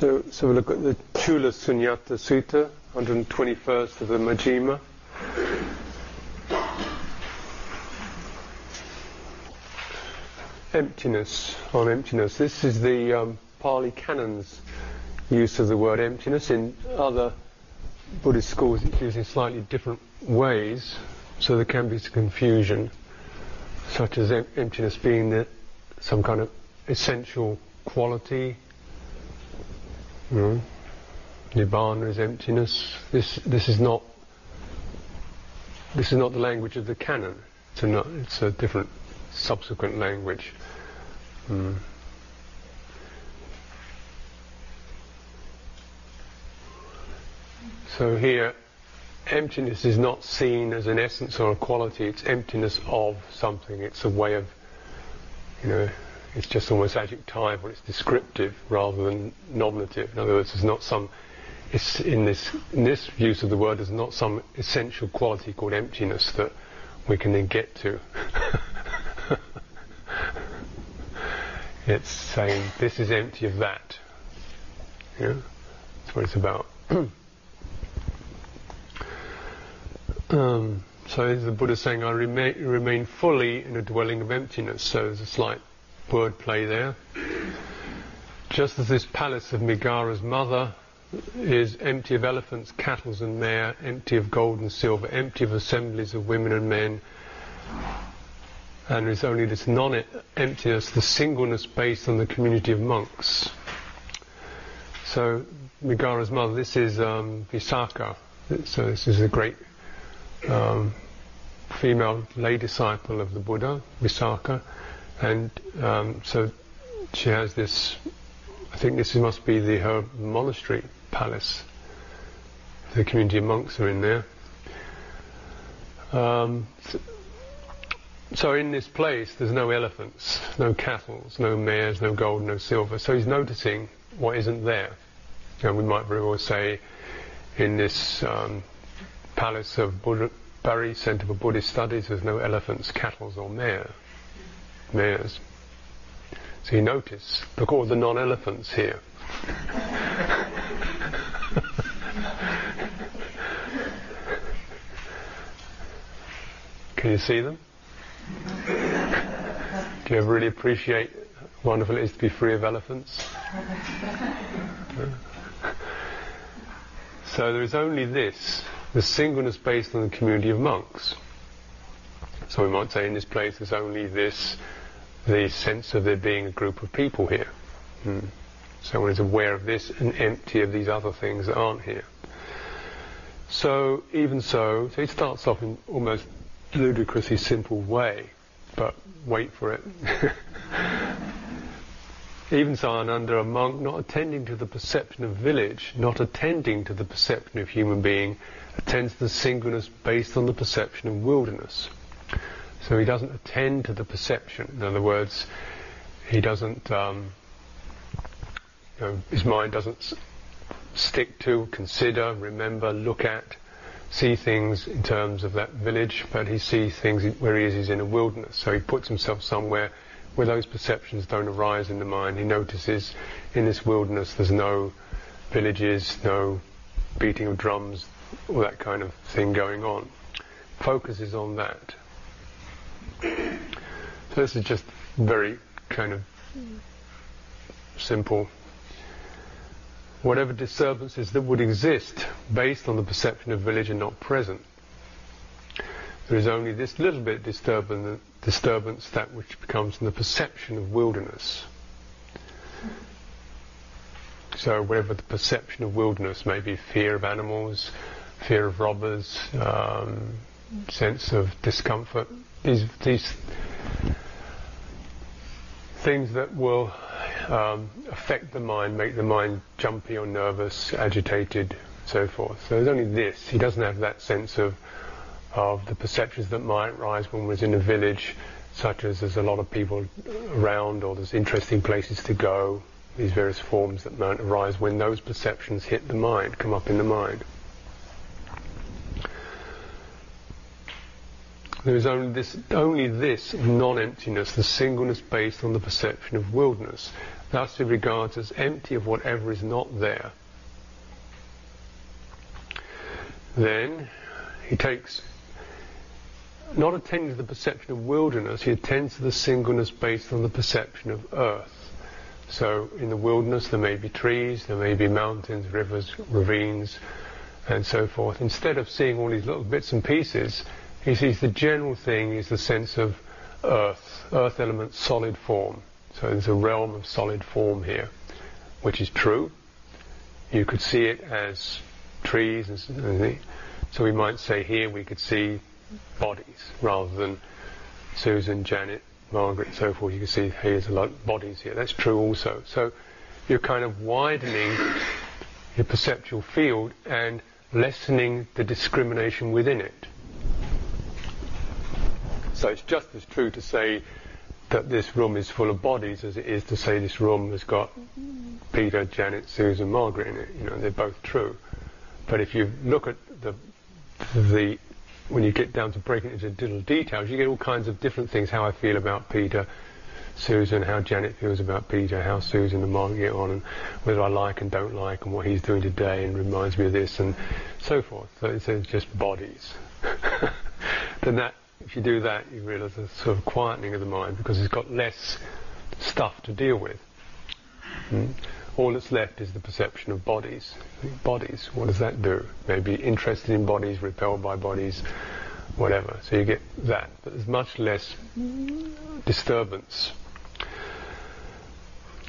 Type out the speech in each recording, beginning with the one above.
So, so we look at the Chula Sunyata Sutta, 121st of the Majjhima. Emptiness, on emptiness. This is the um, Pali Canon's use of the word emptiness. In other Buddhist schools, it's used in slightly different ways, so there can be some confusion, such as em- emptiness being the, some kind of essential quality Mm. Nibbana is emptiness. This this is not this is not the language of the canon. It's a, not, it's a different subsequent language. Mm. So here, emptiness is not seen as an essence or a quality. It's emptiness of something. It's a way of, you know, it's just almost adjectival, it's descriptive rather than nominative. In other words, it's not some, it's in this, in this use of the word, there's not some essential quality called emptiness that we can then get to. it's saying, this is empty of that. Yeah? That's what it's about. um, so the Buddha saying, I remain, remain fully in a dwelling of emptiness. So there's a slight wordplay there. Just as this palace of Migara's mother is empty of elephants, cattle and mare, empty of gold and silver, empty of assemblies of women and men, and is only this non-emptiness, the singleness based on the community of monks. So Migara's mother, this is um, Visakha, so this is a great um, female lay disciple of the Buddha, Visakha, and um, so she has this. I think this must be the her monastery palace. The community of monks are in there. Um, so in this place, there's no elephants, no cattle, no mares, no gold, no silver. So he's noticing what isn't there. And we might very well say, in this um, palace of Buddha, Bari Centre for Buddhist Studies, there's no elephants, cattle, or mares mares. So you notice, look at all the non-elephants here. Can you see them? Do you ever really appreciate how wonderful it is to be free of elephants? so there is only this, the singleness based on the community of monks. So we might say in this place there's only this the sense of there being a group of people here. Mm. So one is aware of this and empty of these other things that aren't here. So even so, so it starts off in almost ludicrously simple way, but wait for it. even so, and under a monk not attending to the perception of village, not attending to the perception of human being, attends to the singleness based on the perception of wilderness. So he doesn't attend to the perception. In other words, he doesn't, um, you know, his mind doesn't stick to, consider, remember, look at, see things in terms of that village, but he sees things where he is, he's in a wilderness. So he puts himself somewhere where those perceptions don't arise in the mind. He notices in this wilderness there's no villages, no beating of drums, all that kind of thing going on. Focuses on that. So this is just very kind of simple. Whatever disturbances that would exist based on the perception of village are not present. There is only this little bit disturbance, disturbance that which becomes in the perception of wilderness. So whatever the perception of wilderness may be, fear of animals, fear of robbers, um, sense of discomfort, these these things that will um, affect the mind, make the mind jumpy or nervous, agitated, so forth. So there's only this. He doesn't have that sense of of the perceptions that might rise when we're in a village, such as there's a lot of people around or there's interesting places to go. These various forms that might arise when those perceptions hit the mind, come up in the mind. There is only this, only this non-emptiness, the singleness based on the perception of wilderness. Thus he regards as empty of whatever is not there. Then he takes, not attending to the perception of wilderness, he attends to the singleness based on the perception of earth. So in the wilderness there may be trees, there may be mountains, rivers, ravines, and so forth. Instead of seeing all these little bits and pieces, he sees the general thing is the sense of earth, earth element, solid form. So there's a realm of solid form here, which is true. You could see it as trees, and so we might say here we could see bodies rather than Susan, Janet, Margaret, and so forth. You can see here's a lot of bodies here. That's true also. So you're kind of widening your perceptual field and lessening the discrimination within it. So it's just as true to say that this room is full of bodies as it is to say this room has got Peter, Janet, Susan, Margaret in it. You know, they're both true. But if you look at the the when you get down to breaking it into little details, you get all kinds of different things. How I feel about Peter, Susan, how Janet feels about Peter, how Susan and Margaret get on, and whether I like and don't like, and what he's doing today, and reminds me of this, and so forth. So it's just bodies. then that if you do that, you realise a sort of quietening of the mind because it's got less stuff to deal with. Hmm? All that's left is the perception of bodies. Bodies, what does that do? Maybe interested in bodies, repelled by bodies, whatever. So you get that, but there's much less disturbance.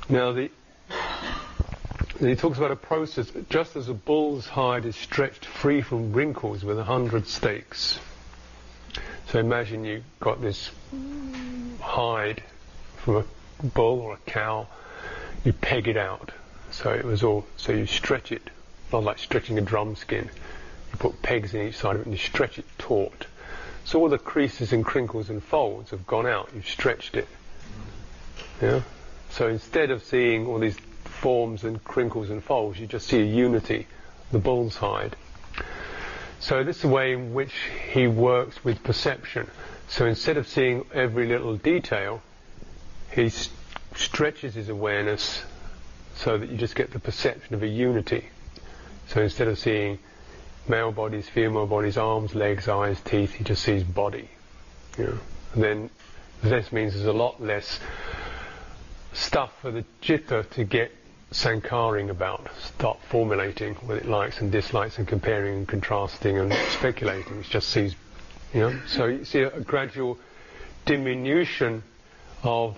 Now the he talks about a process just as a bull's hide is stretched free from wrinkles with a hundred stakes. So imagine you've got this hide from a bull or a cow, you peg it out. So it was all, so you stretch it, not like stretching a drum skin. You put pegs in each side of it and you stretch it taut. So all the creases and crinkles and folds have gone out, you've stretched it. Yeah? So instead of seeing all these forms and crinkles and folds, you just see a unity, the bull's hide. So this is the way in which he works with perception. So instead of seeing every little detail, he st- stretches his awareness so that you just get the perception of a unity. So instead of seeing male bodies, female bodies, arms, legs, eyes, teeth, he just sees body. You know. And then this means there's a lot less stuff for the citta to get sankaring about, start formulating what it likes and dislikes and comparing and contrasting and speculating. It just sees, you know. So you see a, a gradual diminution of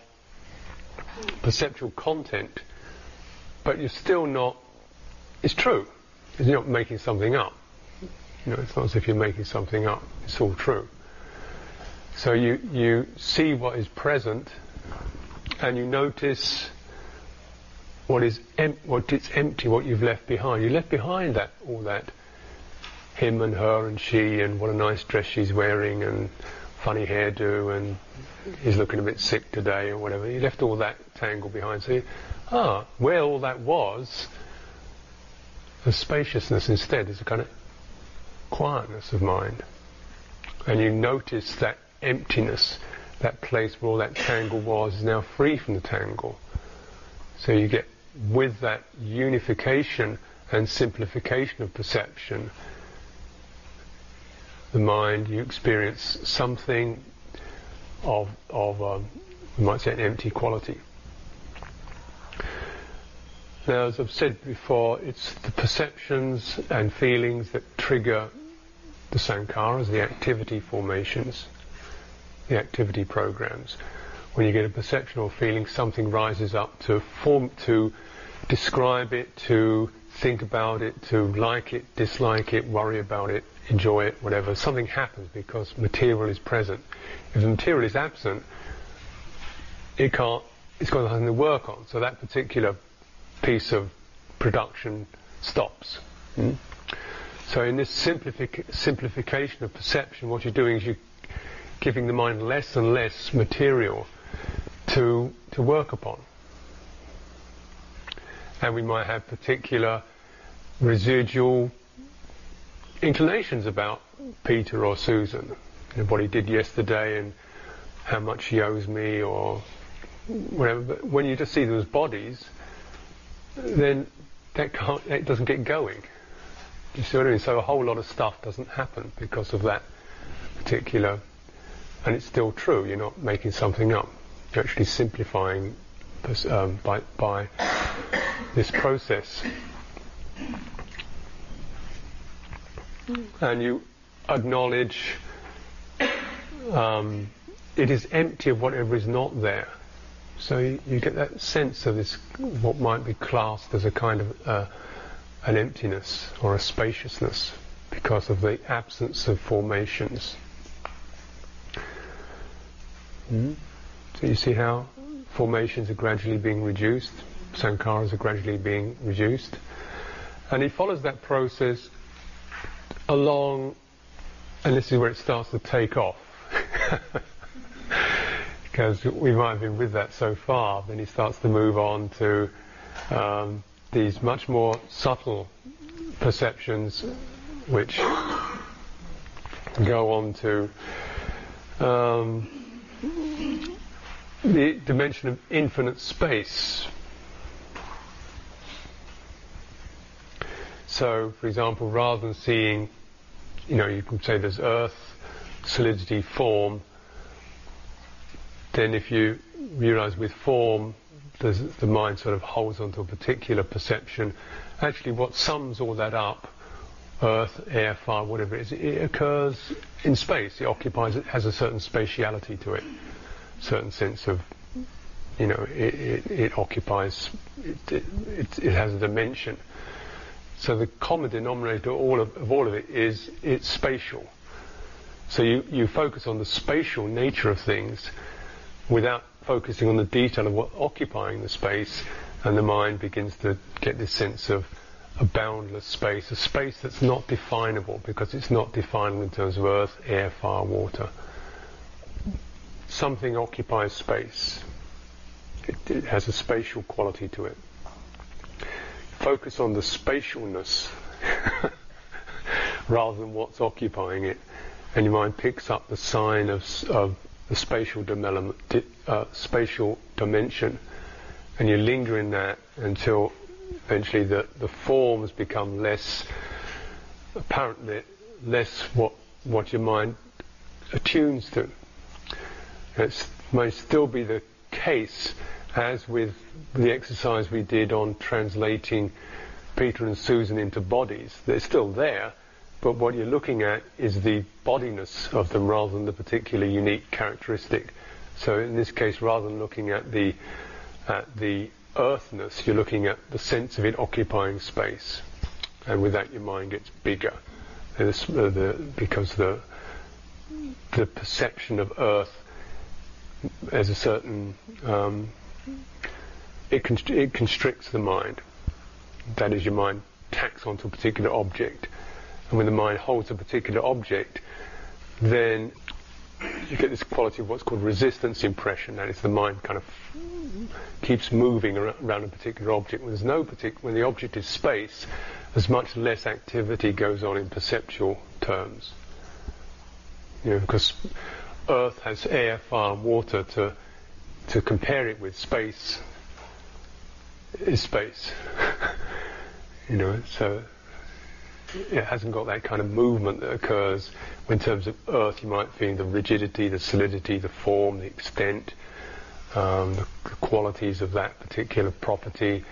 perceptual content, but you're still not. It's true. You're not making something up. You know, it's not as if you're making something up. It's all true. So you you see what is present, and you notice what is em- what is empty, what you've left behind. You left behind that all that him and her and she and what a nice dress she's wearing and funny hairdo and he's looking a bit sick today or whatever. You left all that tangle behind. So you, ah, where all that was, the spaciousness instead is a kind of quietness of mind. And you notice that emptiness, that place where all that tangle was is now free from the tangle. So you get with that unification and simplification of perception, the mind, you experience something of, of um, we might say, an empty quality. Now, as I've said before, it's the perceptions and feelings that trigger the sankharas, the activity formations, the activity programs when you get a perception or feeling, something rises up to form, to describe it, to think about it, to like it, dislike it, worry about it, enjoy it, whatever. Something happens because material is present. If the material is absent, it can't, it's got nothing to work on. So that particular piece of production stops. Mm? So in this simplific- simplification of perception, what you're doing is you're giving the mind less and less material to, to work upon. And we might have particular residual inclinations about Peter or Susan, know, what he did yesterday and how much he owes me or whatever. But when you just see them as bodies, then that can't, it doesn't get going. You see what I mean? So a whole lot of stuff doesn't happen because of that particular, and it's still true. You're not making something up. You're actually simplifying um, by by this process, and you acknowledge um, it is empty of whatever is not there. So you, you, get that sense of this, what might be classed as a kind of uh, an emptiness or a spaciousness because of the absence of formations. Mm. So you see how formations are gradually being reduced, sankharas are gradually being reduced, and he follows that process along, and this is where it starts to take off. because we might have been with that so far, then he starts to move on to um, these much more subtle perceptions which go on to um, the dimension of infinite space. So, for example, rather than seeing, you know, you can say there's earth, solidity, form, then if you realize with form, the mind sort of holds onto a particular perception. Actually, what sums all that up, earth, air, fire, whatever it is, it occurs in space. It occupies, it has a certain spatiality to it, certain sense of, you know, it, it, it occupies, it, it, has a dimension. So the common denominator all of, of all of it is it's spatial. So you, you focus on the spatial nature of things without focusing on the detail of what's occupying the space, and the mind begins to get this sense of a boundless space, a space that's not definable because it's not defined in terms of earth, air, fire, water. Something occupies space. It, it has a spatial quality to it. Focus on the spatialness rather than what's occupying it, and your mind picks up the sign of, of the spatial, uh, spatial dimension, and you linger in that until eventually the, the forms become less apparently less what what your mind attunes to. It may still be the case as with the exercise we did on translating Peter and Susan into bodies. They're still there, but what you're looking at is the bodiness of them rather than the particular unique characteristic. So in this case, rather than looking at the at the earthness, you're looking at the sense of it occupying space, and with that, your mind gets bigger, uh, the, because the the perception of earth as a certain um, it, const- it constricts the mind. That is, your mind tacks onto a particular object and when the mind holds a particular object, then you get this quality of what's called resistance impression. That is, the mind kind of keeps moving around a particular object. When there's no particular, when the object is space, as much less activity goes on in perceptual terms. You know, because Earth has air, fire, and water to to compare it with space is space. you know, so it hasn't got that kind of movement that occurs in terms of Earth. You might feel the rigidity, the solidity, the form, the extent, um, the, the, qualities of that particular property.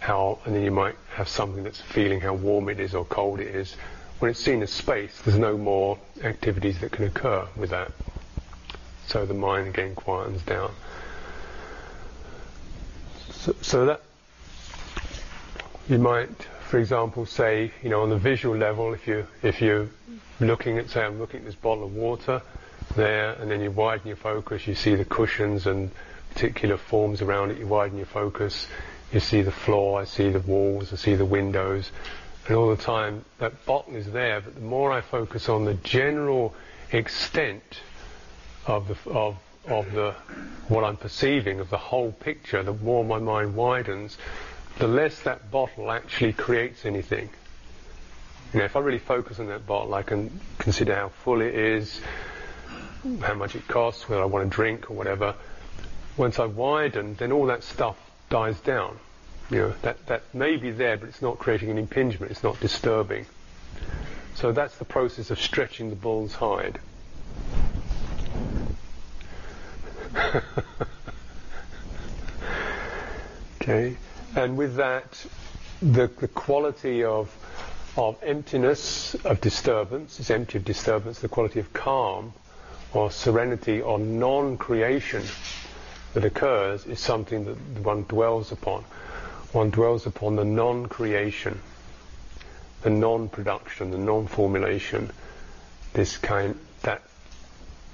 How, and then you might have something that's feeling how warm it is or cold it is. When it's seen as space, there's no more activities that can occur with that. So the mind again quietens down. So, so that you might for example, say, you know, on the visual level, if you if you're looking at, say, I'm looking at this bottle of water there, and then you widen your focus, you see the cushions and particular forms around it. You widen your focus, you see the floor, I see the walls, I see the windows, and all the time that bottle is there. But the more I focus on the general extent of the of of the what I'm perceiving of the whole picture, the more my mind widens, the less that bottle actually creates anything. You know, if I really focus on that bottle, I can consider how full it is, how much it costs, whether I want to drink or whatever. once I widen, then all that stuff dies down. You know, that, that may be there, but it's not creating an impingement, it's not disturbing. So that's the process of stretching the bull's hide. okay, and with that, the, the quality of of emptiness, of disturbance, is empty of disturbance, the quality of calm or serenity or non-creation that occurs is something that one dwells upon. One dwells upon the non-creation, the non-production, the non-formulation, this kind, that,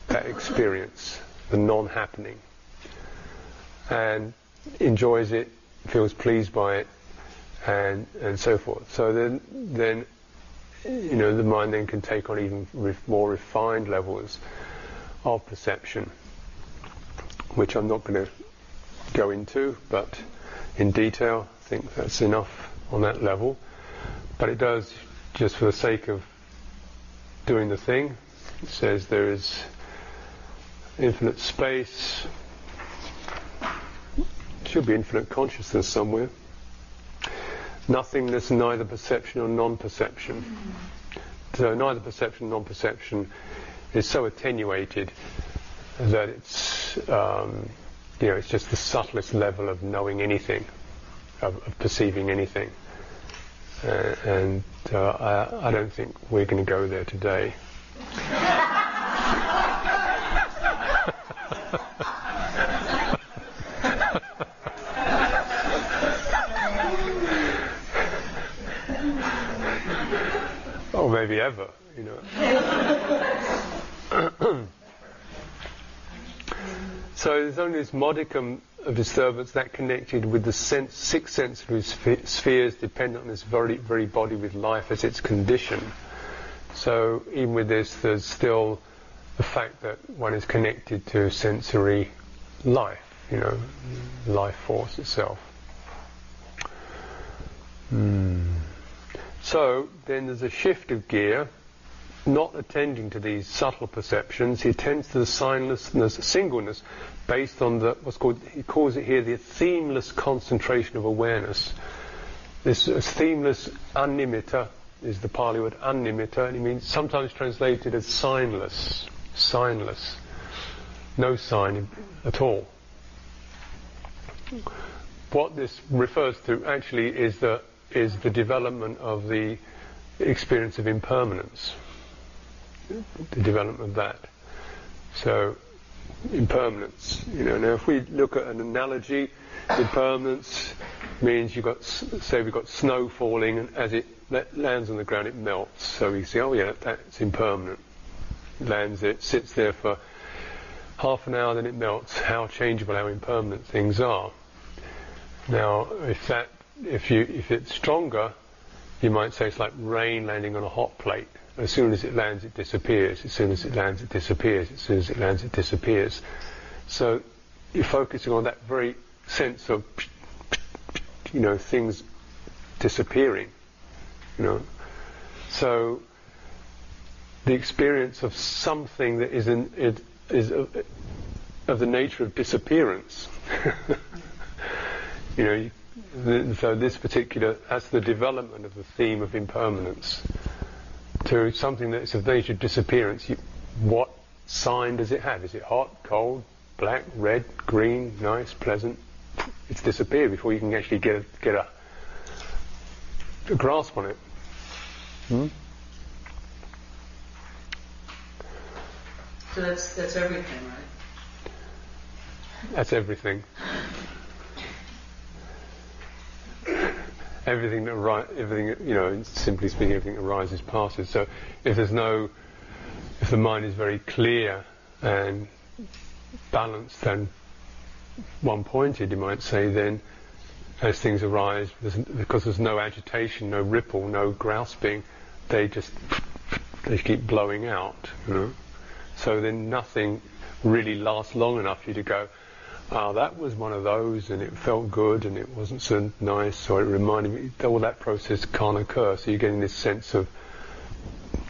that experience, the non-happening, and enjoys it, feels pleased by it, and and so forth. So then, then you know, the mind then can take on even ref- more refined levels of perception, which I'm not going to go into, but in detail, I think that's enough on that level. But it does, just for the sake of doing the thing, it says there is infinite space, should be infinite consciousness somewhere nothingness, neither perception or non-perception. So neither perception nor non-perception is so attenuated that it's um, you know it's just the subtlest level of knowing anything, of, of perceiving anything, uh, and uh, I, I don't think we're going to go there today. Maybe ever, you know. so there's only this modicum of disturbance that connected with the sense, six sensory spheres dependent on this very, very body with life as its condition. So even with this, there's still the fact that one is connected to sensory life, you know, life force itself. Hmm. So then there's a shift of gear, not attending to these subtle perceptions. He attends to the signlessness, singleness, based on the what's called he calls it here the themeless concentration of awareness. This uh, themeless animitta is the Pali word animitta, and it means sometimes translated as signless, signless, no sign at all. What this refers to actually is that is the development of the experience of impermanence, the development of that. So, impermanence, you know. Now, if we look at an analogy, impermanence means you've got, say, we've got snow falling, and as it lands on the ground, it melts. So we say, oh yeah, that's impermanent. Lands it, sits there for half an hour, then it melts. How changeable, how impermanent things are. Now, if that if you if it's stronger, you might say it's like rain landing on a hot plate. As soon as it lands, it disappears. As soon as it lands, it disappears. As soon as it lands, it disappears. So you're focusing on that very sense of, you know, things disappearing. You know, so the experience of something that is in, it is of, of the nature of disappearance. you know, you so this particular, that's the development of the theme of impermanence to something that's of nature of disappearance. You, what sign does it have? Is it hot, cold, black, red, green, nice, pleasant? It's disappeared before you can actually get a, get a, a grasp on it. Hmm? So that's that's everything, right? That's everything. Everything that everything you know, simply speaking, everything that arises passes. So if there's no, if the mind is very clear and balanced and one-pointed, you might say, then as things arise, there's, because there's no agitation, no ripple, no grasping, they just they keep blowing out. You know? So then nothing really lasts long enough for you to go, ah, that was one of those and it felt good and it wasn't so nice or it reminded me, all that process can't occur. So you're getting this sense of,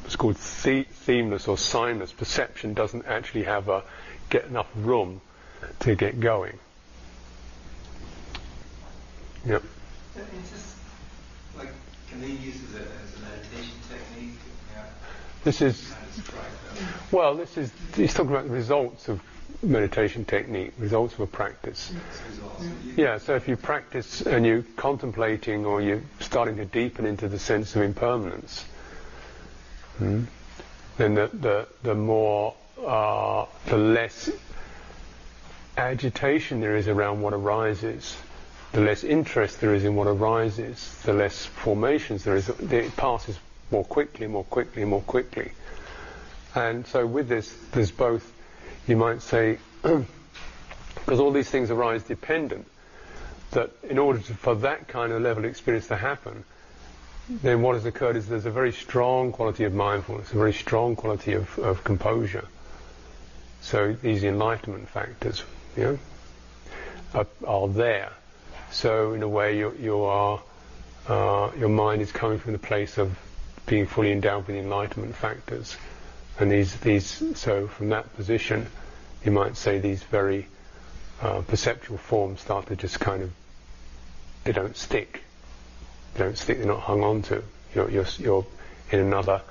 it's called the- themeless or signless. Perception doesn't actually have a, get enough room to get going. Yep. just like, can they use it as a meditation technique? Yeah. This is well. This is he's talking about the results of meditation technique, results of a practice. Yeah. So if you practice and you're contemplating or you're starting to deepen into the sense of impermanence, hmm, then the the the more uh, the less agitation there is around what arises, the less interest there is in what arises, the less formations there is. It passes more quickly, more quickly, more quickly. And so with this, there's both, you might say, because all these things arise dependent, that in order to, for that kind of level of experience to happen, then what has occurred is there's a very strong quality of mindfulness, a very strong quality of, of composure. So these enlightenment factors, you know, are, are there. So in a way, you, you are, uh, your mind is coming from the place of being fully endowed with enlightenment factors, and these these. So from that position, you might say these very uh, perceptual forms start to just kind of they don't stick. They don't stick. They're not hung on to. You're, you're, you're in another.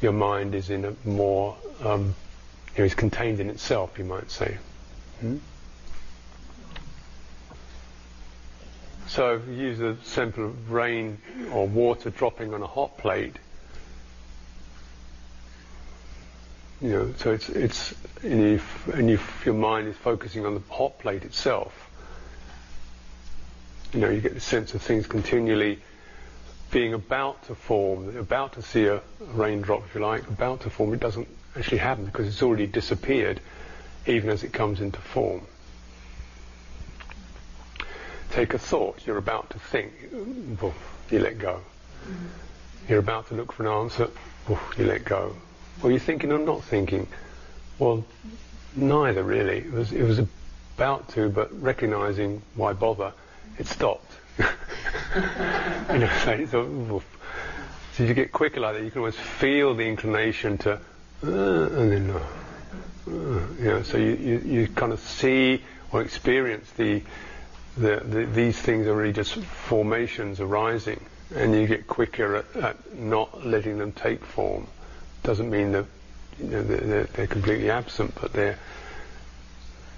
Your mind is in a more um, you know, is contained in itself, you might say. Hmm? So if you use a simple rain or water dropping on a hot plate, you know, so it's it's and if, and if your mind is focusing on the hot plate itself, you know, you get the sense of things continually being about to form, about to see a raindrop, if you like, about to form. It doesn't actually happen because it's already disappeared, even as it comes into form. Take a thought, you're about to think, you let go. Mm-hmm. You're about to look for an answer, you let go. Or you're thinking or not thinking? Well, neither really. It was, it was about to, but recognizing why bother, it stopped. you know, so, so you get quicker like that, you can always feel the inclination to, uh, and then, uh, uh, you know, so you, you, you kind of see or experience the the, the, these things are really just formations arising, and you get quicker at, at not letting them take form. Doesn't mean that you know, they're, they're, completely absent, but their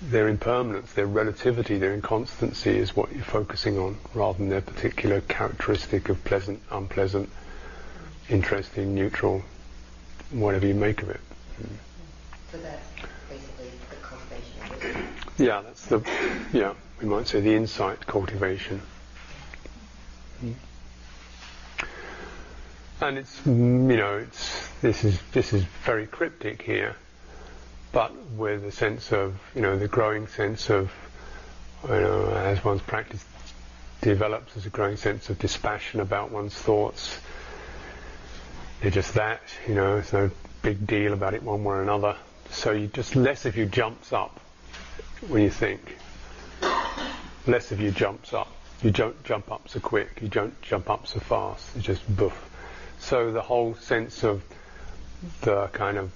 their impermanence, their relativity, their inconstancy is what you're focusing on, rather than their particular characteristic of pleasant, unpleasant, interesting, neutral, whatever you make of it. So that's basically the cultivation. Yeah, that's the yeah we might say the insight cultivation. Hmm. And it's you know it's this is this is very cryptic here, but with a sense of you know the growing sense of you know as one's practice develops, there's a growing sense of dispassion about one's thoughts. They're just that, you know, there's no big deal about it one way or another. So you just less of you jumps up when you think less of you jumps up. You don't jump up so quick. You don't jump up so fast. You just boof. So the whole sense of the kind of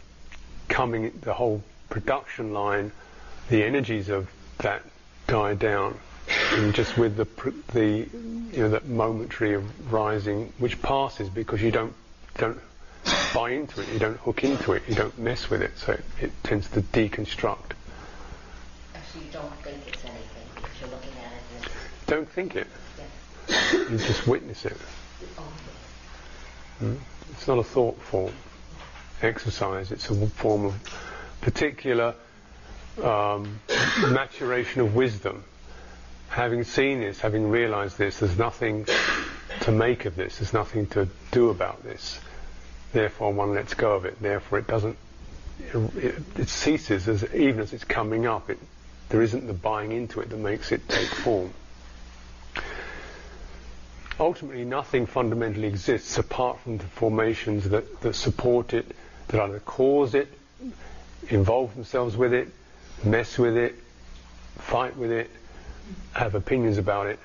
coming, the whole production line, the energies of that die down, and just with the the you know that momentary of rising, which passes because you don't don't buy into it, you don't hook into it, you don't mess with it, so it, it tends to deconstruct. Actually, you don't think it's anything if you're looking at it. Don't think it. Yes. You just witness it. Mm? It's not a thought form exercise. It's a form of particular um, maturation of wisdom. Having seen this, having realized this, there's nothing to make of this. There's nothing to do about this. Therefore, one lets go of it. Therefore, it doesn't. It, it ceases as even as it's coming up. It, there isn't the buying into it that makes it take form ultimately nothing fundamentally exists apart from the formations that, that support it, that either cause it, involve themselves with it, mess with it, fight with it, have opinions about it.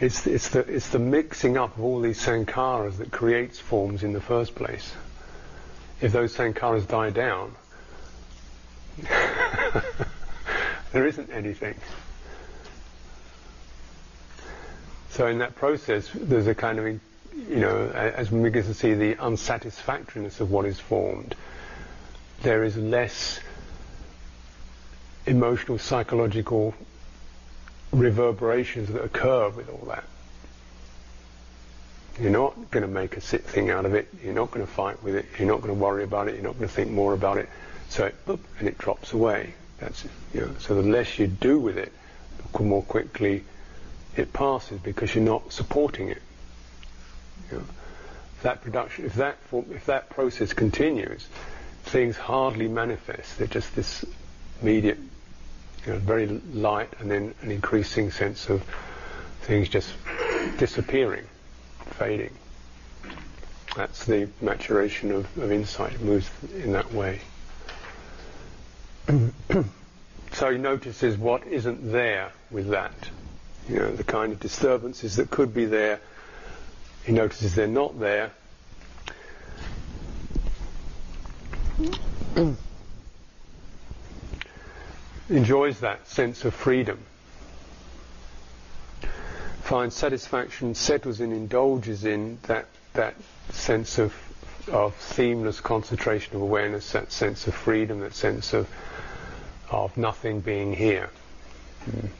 It's, it's, the, it's the mixing up of all these sankharas that creates forms in the first place. If those sankharas die down, there isn't anything. So in that process, there's a kind of, you know, as we begin to see the unsatisfactoriness of what is formed, there is less emotional, psychological reverberations that occur with all that. You're not going to make a sick thing out of it. You're not going to fight with it. You're not going to worry about it. You're not going to think more about it. So it, and it drops away. That's you know. So the less you do with it, the more quickly it passes because you're not supporting it. You know, if that production, if that if that process continues, things hardly manifest. They're just this immediate, you know, very light, and then an increasing sense of things just disappearing, fading. That's the maturation of, of insight. It moves in that way. so he notices what isn't there with that. You know, the kind of disturbances that could be there. He notices they're not there. Enjoys that sense of freedom. Finds satisfaction, settles in, indulges in that that sense of of themeless concentration of awareness, that sense of freedom, that sense of of nothing being here,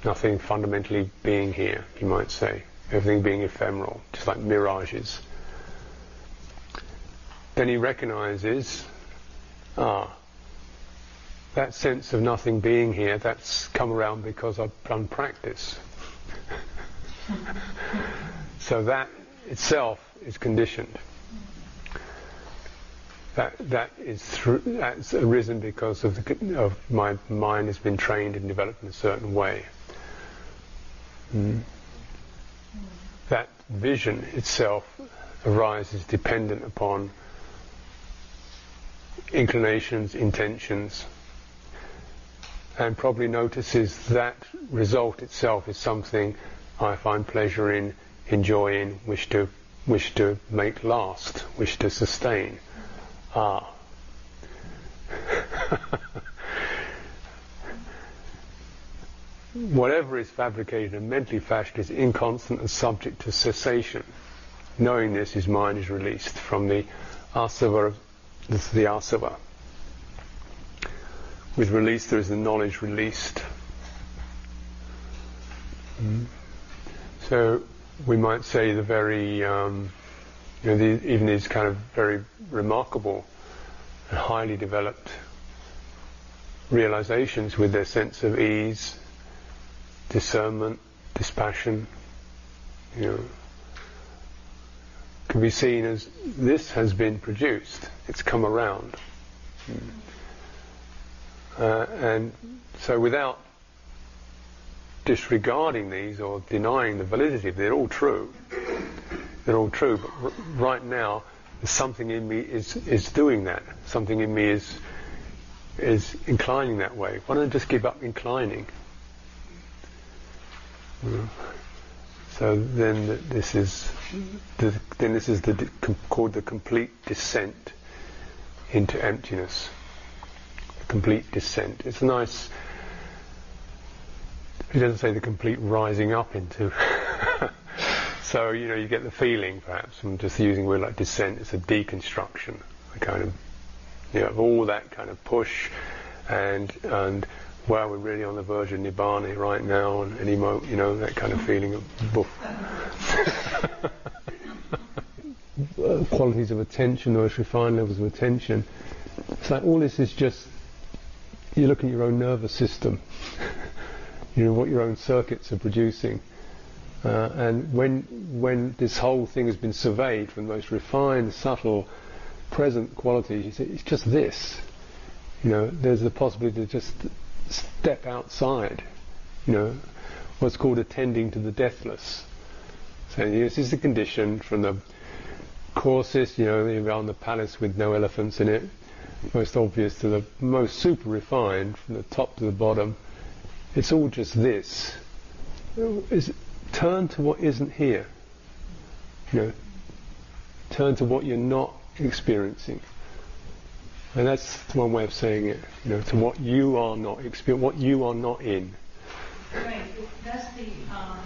nothing fundamentally being here, you might say, everything being ephemeral, just like mirages. Then he recognizes, ah, that sense of nothing being here, that's come around because I've done practice. so that itself is conditioned that that is through, that's arisen because of, the, of my mind has been trained and developed in a certain way. Mm. That vision itself arises dependent upon inclinations, intentions, and probably notices that result itself is something I find pleasure in, enjoy in, wish to wish to make last, wish to sustain. Ah. Whatever is fabricated and mentally fashioned is inconstant and subject to cessation. Knowing this, his mind is released from the asava, this is the asava. With release, there is the knowledge released. Mm. So we might say the very um, you know, these, even these kind of very remarkable and highly developed realizations with their sense of ease, discernment, dispassion, you know, can be seen as this has been produced, it's come around. Uh, and so without disregarding these or denying the validity, of they're all true they're all true, but right now, something in me is, is doing that. Something in me is is inclining that way. Why don't I just give up inclining? So then this is the, then this is the called the complete descent into emptiness. The complete descent. It's a nice. He doesn't say the complete rising up into. So, you know, you get the feeling, perhaps, from just using a word like descent, it's a deconstruction, a kind of, you know, all that kind of push and, and, well, we're really on the verge of Nibbana right now, and any mo, you know, that kind of feeling of qualities of attention, or refined levels of attention. It's like all this is just, you look at your own nervous system, you know, what your own circuits are producing uh, and when when this whole thing has been surveyed from the most refined, subtle, present qualities, you say it's just this. You know, there's the possibility to just step outside. You know, what's called attending to the deathless. So this is the condition from the coarsest, you know, around the palace with no elephants in it, most obvious to the most super refined, from the top to the bottom. It's all just this. Turn to what isn't here. You know, turn to what you're not experiencing. And that's one way of saying it. You know, to what you are not experiencing, what you are not in. Right. Does the um,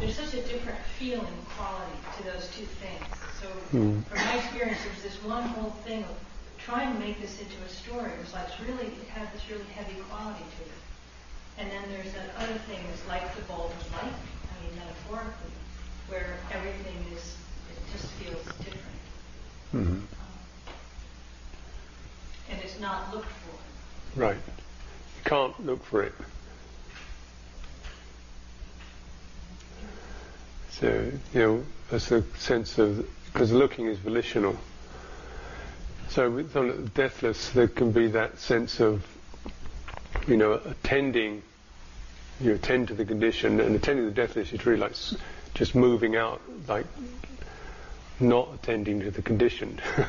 there's such a different feeling quality to those two things. So Mm. from my experience, there's this one whole thing of trying to make this into a story. It was like it's really it had this really heavy quality to it. And then there's that other thing, is like the bulb of light. I mean, metaphorically, where everything is it just feels different. Mhm. Um, and it's not looked for. Right. You can't look for it. So, you know, that's the sense of, because looking is volitional. So with deathless, there can be that sense of, you know, attending, you attend to the condition, and attending to the death deathless is really like just moving out, like not attending to the condition.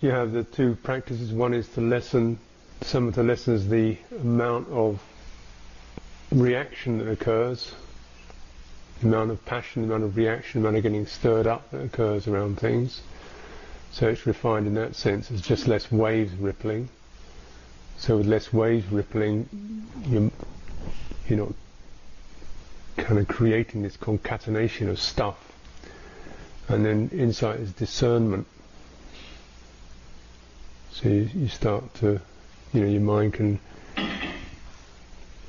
you have the two practices. One is to lessen, some of the lessons the amount of reaction that occurs, the amount of passion, the amount of reaction, the amount of getting stirred up that occurs around things. So it's refined in that sense. It's just less waves rippling. So with less waves rippling, you're, you're not kind of creating this concatenation of stuff. And then insight is discernment. So you, you start to, you know, your mind can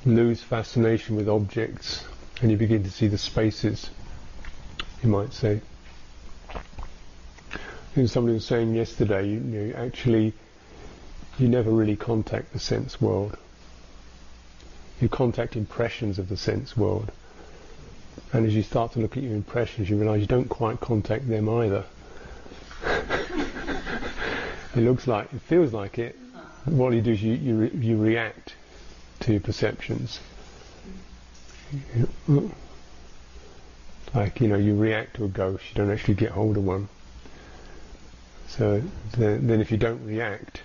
lose fascination with objects and you begin to see the spaces, you might say. I think somebody was saying yesterday, you, you know, actually, you never really contact the sense world. You contact impressions of the sense world. And as you start to look at your impressions, you realise you don't quite contact them either. it looks like, it feels like it. What you do is you, you, re- you react to your perceptions. Like, you know, you react to a ghost, you don't actually get hold of one. So then, then if you don't react,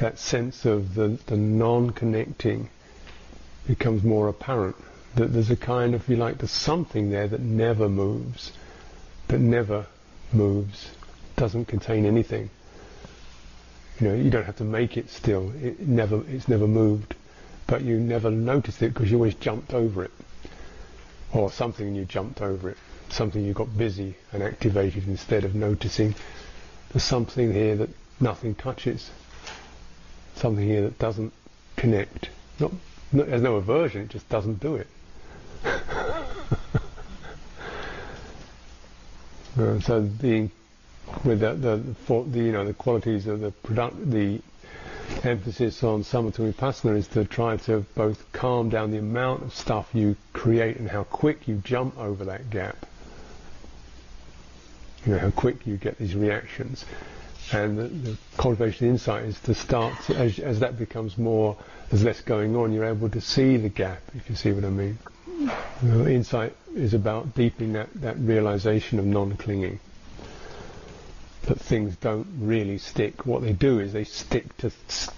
that sense of the, the non-connecting becomes more apparent. That there's a kind of, if you like, there's something there that never moves, that never moves, doesn't contain anything. You know, you don't have to make it still. It never, it's never moved, but you never noticed it because you always jumped over it, or something you jumped over it. Something you got busy and activated instead of noticing. There's something here that nothing touches. Something here that doesn't connect. Not, no, there's no aversion. It just doesn't do it. Uh, so the with the, the, for, the you know the qualities of the product the emphasis on samatha vipassana is to try to both calm down the amount of stuff you create and how quick you jump over that gap. You know how quick you get these reactions, and the, the cultivation of insight is to start to, as, as that becomes more, there's less going on. You're able to see the gap, if you see what I mean. Know, insight is about deepening that, that realization of non-clinging. That things don't really stick. What they do is they stick to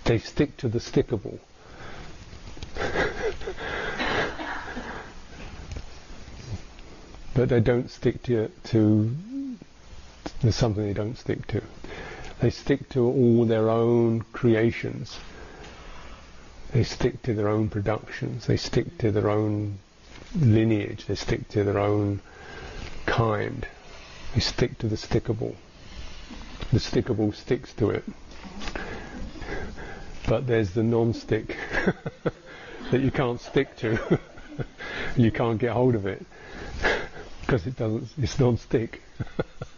they stick to the stickable. but they don't stick to to there's something they don't stick to. They stick to all their own creations. They stick to their own productions. They stick to their own lineage. They stick to their own kind. They stick to the stickable. The stickable sticks to it. But there's the non-stick that you can't stick to. you can't get hold of it because it doesn't. It's non-stick.